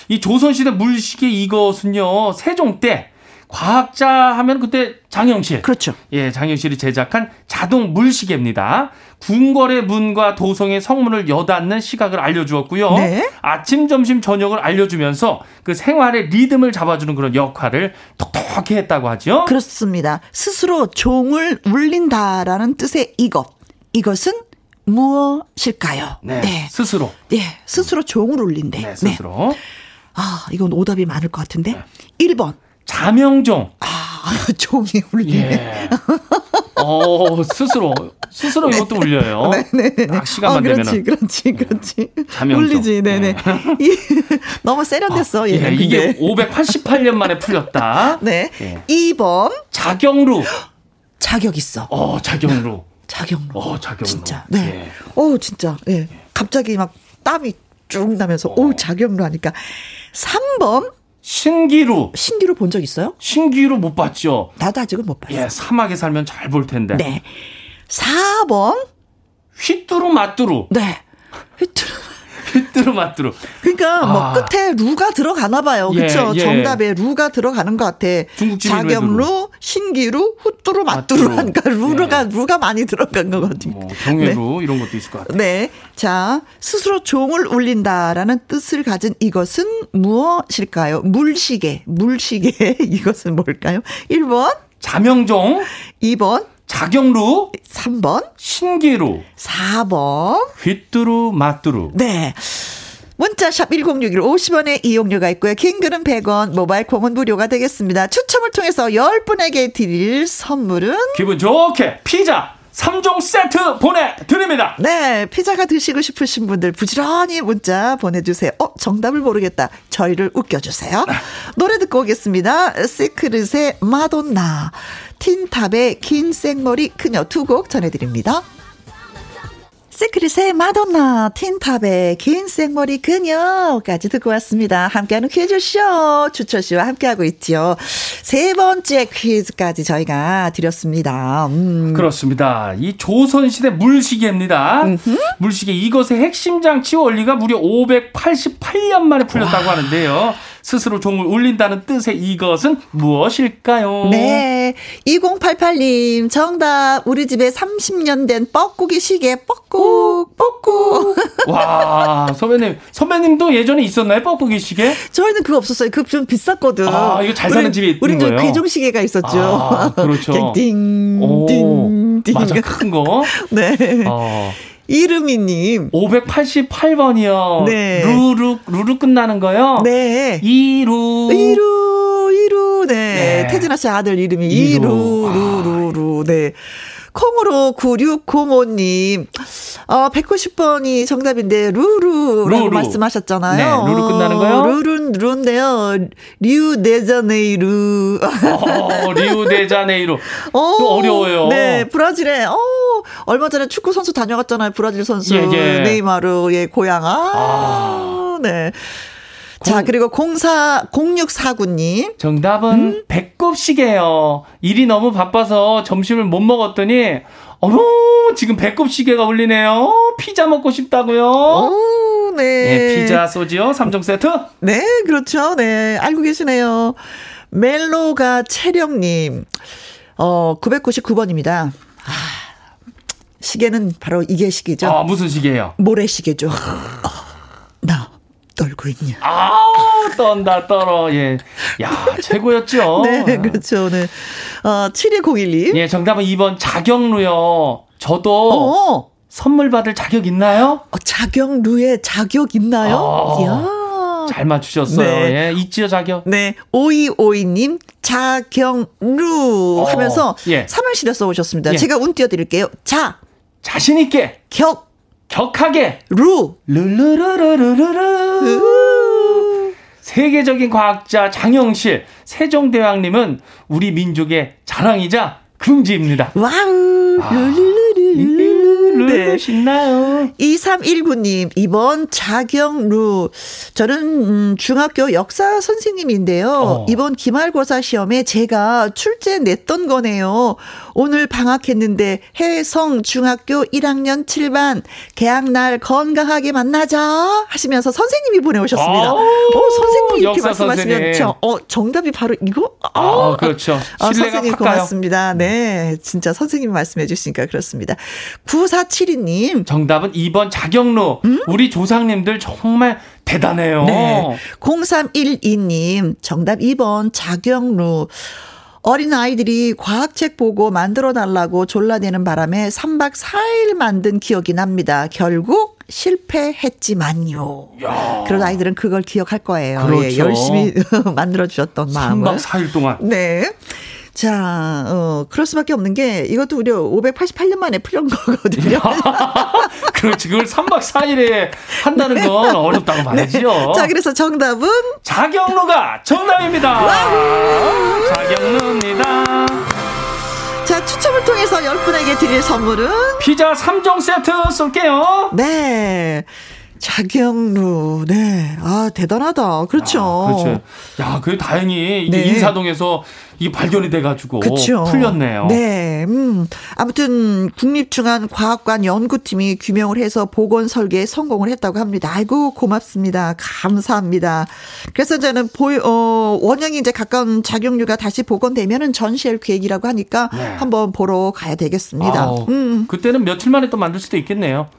이 조선시대 물시계 이것은요 세종 때 과학자 하면 그때 장영실. 그렇죠. 예, 장영실이 제작한 자동 물시계입니다. 궁궐의 문과 도성의 성문을 여닫는 시각을 알려주었고요. 네. 아침, 점심, 저녁을 알려주면서 그 생활의 리듬을 잡아주는 그런 역할을 톡톡히 했다고 하죠. 그렇습니다. 스스로 종을 울린다라는 뜻의 이것. 이것은 무엇일까요? 네. 네. 스스로. 네. 스스로 종을 울린대. 네, 스스로. 네. 아, 이건 오답이 많을 것 같은데. 네. 1번. 자명종. 아, 종이 울리네. 예. 어, 스스로. 스스로 이것도 울려요. 네네. 딱 시간만 어, 그렇지, 되면. 그렇지, 그렇지. 자명종. 울리지, 네네. 네. 너무 세련됐어, 아, 예. 이게 588년 만에 풀렸다. 네. 예. 2번. 자경루. 자격 있어. 어, 자경루. 자경루. 어, 자경루. 진짜. 네. 예. 어, 진짜. 예. 갑자기 막 땀이 쭉 나면서, 어. 오, 자격루 하니까. 3번. 신기루. 신기루 본 적 있어요? 신기루 못 봤죠. 나도 아직은 못 봤어요. 예, 사막에 살면 잘 볼 텐데. 네. 4번. 휘뚜루 마뚜루. 네. 휘뚜루. 휘 뚜루마뚜루. 그러니까 뭐 아. 끝에 루가 들어가나 봐요. 그렇죠? 예, 예. 정답에 루가 들어가는 것 같아. 자격루, 신기루, 휘뚜루 마뚜루 하니까 루가 예. 루가 많이 들어간 것 같아요. 뭐 경회루 네. 이런 것도 있을 것 같아요. 네. 자, 스스로 종을 울린다라는 뜻을 가진 이것은 무엇일까요? 물시계. 물시계. 이것은 뭘까요? 1번 자명종. 2번 자경루 3번 신기루 4번 휘뚜루 마뚜루 네 문자샵 1061 50원의 이용료가 있고요. 긴 글은 100원, 모바일 콩은 무료가 되겠습니다. 추첨을 통해서 10분에게 드릴 선물은 기분 좋게 피자 3종 세트 보내드립니다. 네, 피자가 드시고 싶으신 분들 부지런히 문자 보내주세요. 어, 정답을 모르겠다. 저희를 웃겨주세요. 노래 듣고 오겠습니다. 시크릿의 마돈나, 틴탑의 긴 생머리 그녀 두 곡 전해드립니다. 시크릿의 마돈나, 틴탑의 긴 생머리 그녀까지 듣고 왔습니다. 함께하는 퀴즈쇼, 주철 씨와 함께하고 있죠. 세 번째 퀴즈까지 저희가 드렸습니다. 음. 그렇습니다. 이 조선시대 물시계입니다. 음흠. 물시계 이것의 핵심 장치 원리가 무려 588년 만에 풀렸다고 와. 하는데요. 스스로 종을 울린다는 뜻의 이것은 무엇일까요? 네. 2088님, 정답. 우리 집에 30년 된 뻐꾸기 시계, 뻐꾸, 뻐꾸. 와, 선배님. 선배님도 예전에 있었나요? 뻐꾸기 시계? 저희는 그거 없었어요. 그거 좀 비쌌거든. 아, 이거 잘 사는 집이 있는 거예요? 우리 괘종 시계가 있었죠. 아, 그렇죠. 띵, 띵, 띵. 맞아, 큰 거. 네. 어. 이름이님. 588번이요. 네. 루루, 루루 끝나는 거요? 네. 이루. 이루, 이루. 네. 네. 태진아 씨 아들 이름이 이루, 루, 루, 루. 네. 콩으로 9605님, 어, 190번이 정답인데, 루루라고 루루. 말씀하셨잖아요. 네, 루루 끝나는 거요? 루룬, 루인데요. 리우데자네이루. 어, 리우데자네이루. 어, 어려워요. 네, 브라질에, 어, 얼마 전에 축구 선수 다녀갔잖아요. 브라질 선수. 예, 예. 네이마르의 고향. 아, 아. 네. 자, 그리고 04, 0649님. 정답은 음? 배꼽시계예요. 일이 너무 바빠서 점심을 못 먹었더니, 어머, 지금 배꼽시계가 울리네요. 피자 먹고 싶다고요. 오, 네. 네 피자 쏘지요. 3종 세트. 네, 그렇죠. 네, 알고 계시네요. 멜로가 채령님. 어, 999번입니다. 아, 시계는 바로 이게 시계죠. 아, 무슨 시계예요? 모래시계죠. 나 떨고 있냐. 아, 떤다, 떨어. 예. 야, 최고였죠. 네, 그렇죠. 네. 어, 7201님. 예, 정답은 2번 자경루요. 저도 어 선물 받을 자격 있나요? 어, 자경루에 자격 있나요? 어. 이야. 잘 맞추셨어요. 네. 예, 있지요, 자격. 네. 5252님, 자격루 어, 하면서 예. 3월시대 써오셨습니다. 예. 제가 운 띄워드릴게요. 자. 자신있게. 격. 격하게. 루. 르르르르르르. 세계적인 과학자 장영실, 세종대왕님은 우리 민족의 자랑이자 긍지입니다. 와우. 아. 네. 신나요. 2319님, 이번 자경루. 저는 음, 중학교 역사 선생님인데요. 어. 이번 기말고사 시험에 제가 출제 냈던 거네요. 오늘 방학했는데 해성 중학교 1학년 7반 개학날 건강하게 만나자 하시면서 선생님이 보내오셨습니다. 어, 선생님이 이렇게 말씀하시면 저, 어, 정답이 바로 이거? 아, 아 그렇죠. 아, 선생님? 고맙습니다. 네. 진짜 선생님이 말씀해 주시니까 그렇습니다. 9472님. 정답은 2번 자경로. 음? 우리 조상님들 정말 대단해요. 네. 0312님. 정답 2번 자경루. 어린 아이들이 과학책 보고 만들어 달라고 졸라대는 바람에 3박 4일 만든 기억이 납니다. 결국 실패했지만요. 야. 그런 아이들은 그걸 기억할 거예요. 예, 그렇죠. 예, 열심히 만들어 주셨던 마음을. 3박 4일 동안. 네. 자, 어, 그럴 수밖에 없는 게 이것도 우리 588년 만에 풀린 거거든요. 그렇지. 그걸 3박 4일에 한다는 건 어렵다고 말이죠. 네. 자, 그래서 정답은 자경로가 정답입니다. 추첨을 통해서 10분에게 드릴 선물은 피자 3종 세트 쏠게요. 네. 자경루, 네. 아, 대단하다. 그렇죠. 아, 그렇죠. 야, 그 다행히 이게 네. 인사동에서 이게 발견이 돼가지고 그쵸. 풀렸네요. 네, 음. 아무튼 국립중앙과학관 연구팀이 규명을 해서 보건 설계에 성공을 했다고 합니다. 아이고 고맙습니다. 감사합니다. 그래서 저는 보 어, 원형이 이제 가까운 작용류가 다시 복원되면은 전시할 계획이라고 하니까 네. 한번 보러 가야 되겠습니다. 아우, 음. 그때는 며칠 만에 또 만들 수도 있겠네요.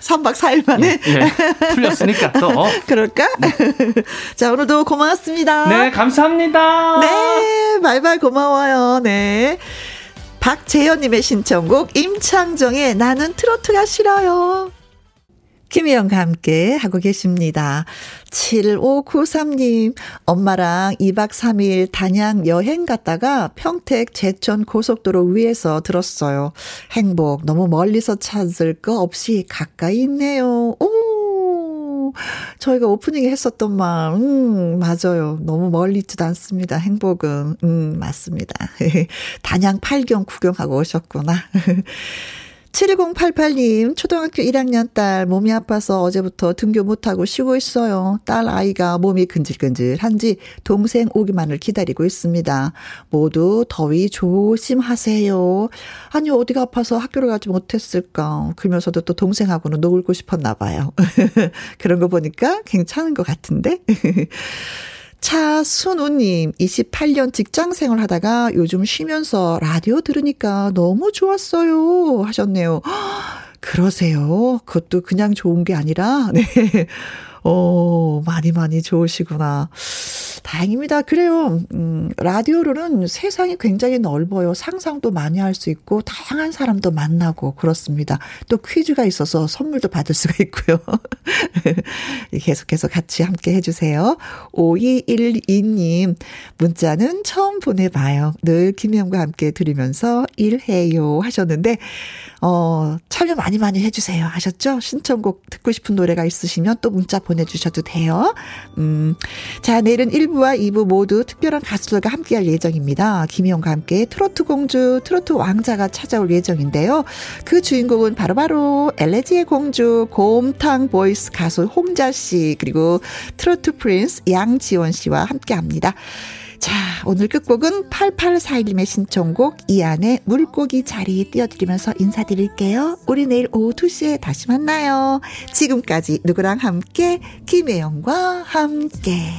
3박 4일 만에 예, 예. 풀렸으니까 또 그럴까? 네. 자 오늘도 고맙습니다. 네, 감사합니다. 네. 네, 말말 고마워요. 네. 박재현님의 신청곡 임창정의 나는 트로트가 싫어요. 김희영과 함께 하고 계십니다. 7593님, 엄마랑 2박 3일 단양 여행 갔다가 평택 제천 고속도로 위에서 들었어요. 행복 너무 멀리서 찾을 거 없이 가까이 있네요. 오! 저희가 오프닝에 했었던 말, 음, 맞아요. 너무 멀리 있지도 않습니다. 행복은. 음, 맞습니다. 단양 팔경 구경하고 오셨구나. 7088님, 초등학교 1학년 딸 몸이 아파서 어제부터 등교 못하고 쉬고 있어요. 딸 아이가 몸이 근질근질한지 동생 오기만을 기다리고 있습니다. 모두 더위 조심하세요. 아니, 어디가 아파서 학교를 가지 못했을까. 그러면서도 또 동생하고는 놀고 싶었나 봐요. 그런 거 보니까 괜찮은 것 같은데. 차순우님, 28년 직장 생활 하다가 요즘 쉬면서 라디오 들으니까 너무 좋았어요. 하셨네요. 그러세요. 그것도 그냥 좋은 게 아니라, 네. 어, 많이 많이 좋으시구나. 다행입니다. 그래요. 음, 라디오로는 세상이 굉장히 넓어요. 상상도 많이 할 수 있고, 다양한 사람도 만나고, 그렇습니다. 또 퀴즈가 있어서 선물도 받을 수가 있고요. 계속해서 같이 함께 해주세요. 5212님, 문자는 처음 보내봐요. 늘 김혜영과 함께 들으면서 일해요 하셨는데, 어, 참여 많이 많이 해주세요. 하셨죠? 신청곡 듣고 싶은 노래가 있으시면 또 문자 보내 주셔도 돼요. 음, 자, 내일은 1부와 2부 모두 특별한 가수들과 함께 할 예정입니다. 김희영과 함께 트로트 공주, 트로트 왕자가 찾아올 예정인데요. 그 주인공은 바로바로 엘레지의 공주, 곰탕 voice 가수 홍자 씨, 그리고 트로트 prince 양지원 씨와 함께 합니다. 자, 오늘 끝곡은 8841님의 신청곡 이안의 물고기 자리 띄워드리면서 인사드릴게요. 우리 내일 오후 2시에 다시 만나요. 지금까지 누구랑 함께 김혜영과 함께.